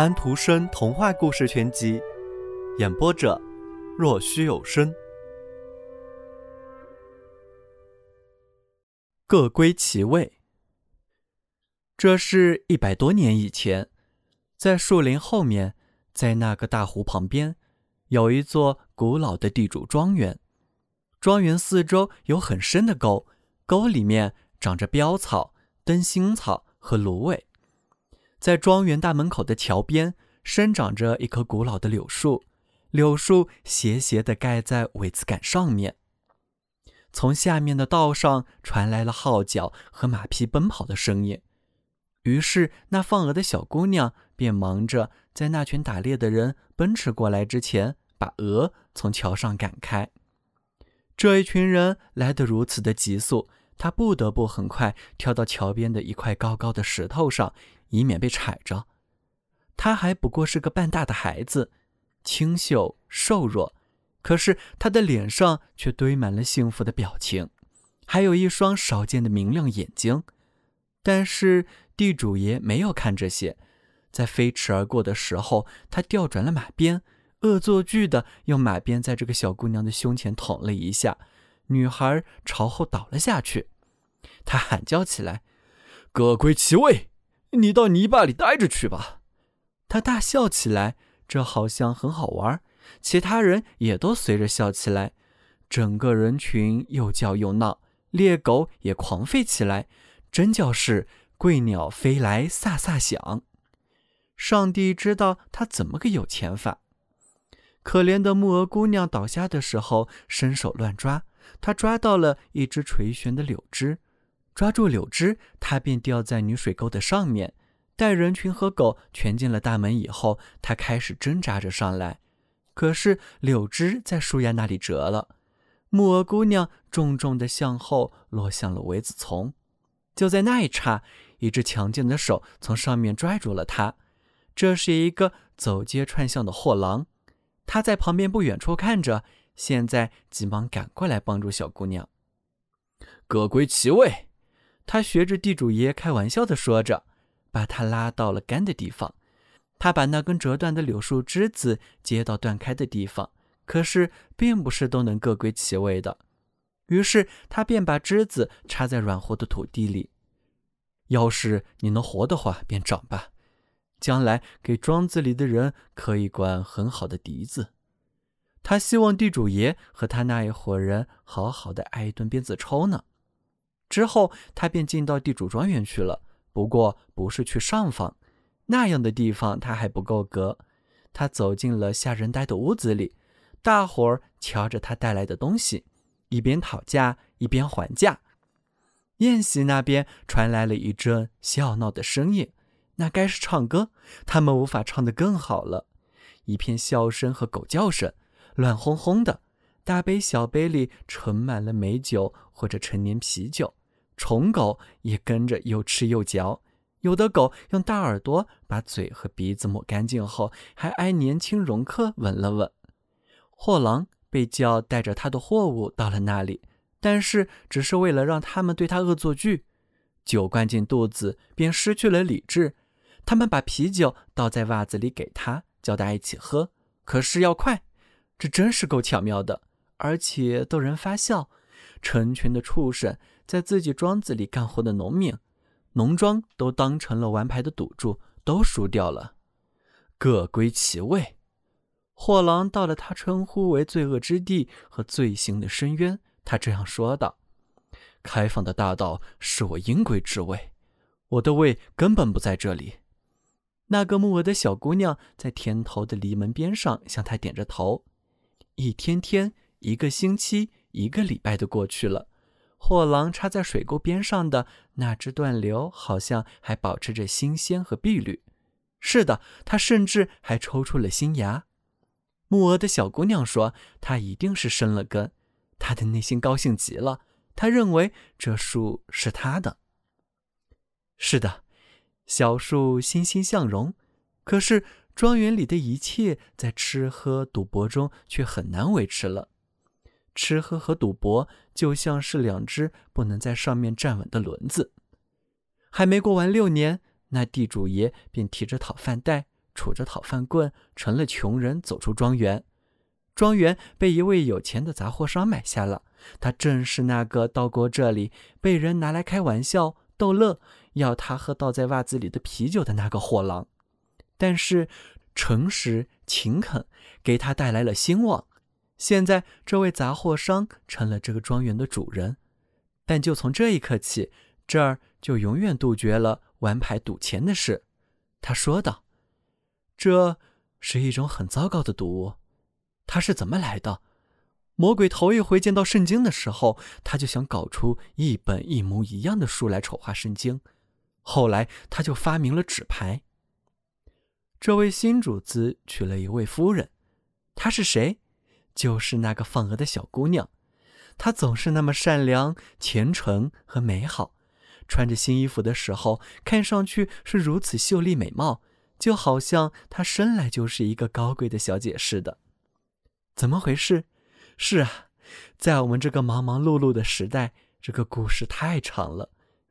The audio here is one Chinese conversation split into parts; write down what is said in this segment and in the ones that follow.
安徒生童话故事全集，演播者：若虚有声。各归其位。这是一百多年以前，在树林后面，在那个大湖旁边，有一座古老的地主庄园。庄园四周有很深的沟，沟里面长着蓼草、灯芯草和芦苇。在庄园大门口的桥边，生长着一棵古老的柳树，柳树斜斜地盖在苇子杆上面。从下面的道上传来了号角和马匹奔跑的声音，于是那放鹅的小姑娘便忙着在那群打猎的人奔驰过来之前，把鹅从桥上赶开。这一群人来得如此的急速，他不得不很快跳到桥边的一块高高的石头上。以免被踩着，他还不过是个半大的孩子，清秀瘦弱，可是他的脸上却堆满了幸福的表情，还有一双少见的明亮眼睛。但是地主爷没有看这些，在飞驰而过的时候，他调转了马鞭，恶作剧的用马鞭在这个小姑娘的胸前捅了一下，女孩朝后倒了下去。她喊叫起来：“各归其位！”你到泥巴里待着去吧，他大笑起来，这好像很好玩。其他人也都随着笑起来，整个人群又叫又闹，猎狗也狂吠起来，真叫是贵鸟飞来飒飒响。上帝知道他怎么个有钱法。可怜的木鹅姑娘倒下的时候，伸手乱抓，他抓到了一只垂悬的柳枝。抓住柳枝，他便掉在女水沟的上面。待人群和狗全进了大门以后，他开始挣扎着上来。可是柳枝在树丫那里折了，木鹅姑娘重重地向后落向了苇子丛。就在那一刹，一只强劲的手从上面拽住了他。这是一个走街串巷的货郎，他在旁边不远处看着，现在急忙赶过来帮助小姑娘。各归其位。他学着地主爷开玩笑的说着，把他拉到了干的地方。他把那根折断的柳树枝子接到断开的地方，可是并不是都能各归其位的。于是他便把枝子插在软和的土地里。要是你能活的话，便长吧，将来给庄子里的人可以管很好的笛子。他希望地主爷和他那一伙人好好的挨一顿鞭子抽呢。之后，他便进到地主庄园去了。不过，不是去上房，那样的地方他还不够格。他走进了下人呆的屋子里，大伙儿瞧着他带来的东西，一边讨价一边还价。宴席那边传来了一阵笑闹的声音，那该是唱歌。他们无法唱得更好了，一片笑声和狗叫声，乱哄哄的。大杯小杯里盛满了美酒或者陈年啤酒。宠狗也跟着又吃又嚼，有的狗用大耳朵把嘴和鼻子抹干净后，还挨年轻容客吻了吻。货郎被叫带着他的货物到了那里，但是只是为了让他们对他恶作剧。酒灌进肚子，便失去了理智。他们把啤酒倒在袜子里给他，叫他一起喝，可是要快。这真是够巧妙的，而且逗人发笑。成群的畜生。在自己庄子里干活的农民，农庄都当成了玩牌的赌注，都输掉了。各归其位。货郎到了他称呼为罪恶之地和罪行的深渊，他这样说道：“开放的大道是我应归之位，我的位根本不在这里。”那个木鹅的小姑娘在田头的篱门边上向他点着头。一天天，一个星期，一个礼拜的过去了。货郎插在水沟边上的那只断流，好像还保持着新鲜和碧绿。是的，它甚至还抽出了新芽。木鹅的小姑娘说：“它一定是生了根。”她的内心高兴极了，她认为这树是她的。是的，小树欣欣向荣。可是庄园里的一切在吃喝赌博中却很难维持了。吃喝和赌博就像是两只不能在上面站稳的轮子。还没过完六年，那地主爷便提着讨饭袋，杵着讨饭棍，成了穷人，走出庄园。庄园被一位有钱的杂货商买下了。他正是那个到过这里，被人拿来开玩笑逗乐，要他喝倒在袜子里的啤酒的那个货郎。但是，诚实勤恳给他带来了兴旺。现在，这位杂货商成了这个庄园的主人。但就从这一刻起，这儿就永远杜绝了玩牌赌钱的事。他说道：“这是一种很糟糕的毒物。它是怎么来的？魔鬼头一回见到圣经的时候，他就想搞出一本一模一样的书来丑化圣经。后来，他就发明了纸牌。这位新主子娶了一位夫人，她是谁？就是那个放鹅的小姑娘。”她总是那么善良、虔诚和美好，穿着新衣服的时候，看上去是如此秀丽美貌，就好像她生来就是一个高贵的小姐似的。怎么回事？是啊，在我们这个忙忙碌碌的时代，这个故事太长了。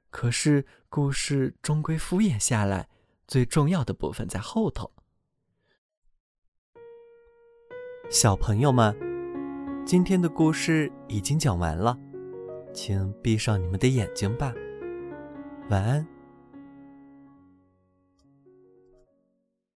可是故事终归敷衍下来，最重要的部分在后头。小朋友们。今天的故事已经讲完了，请闭上你们的眼睛吧，晚安。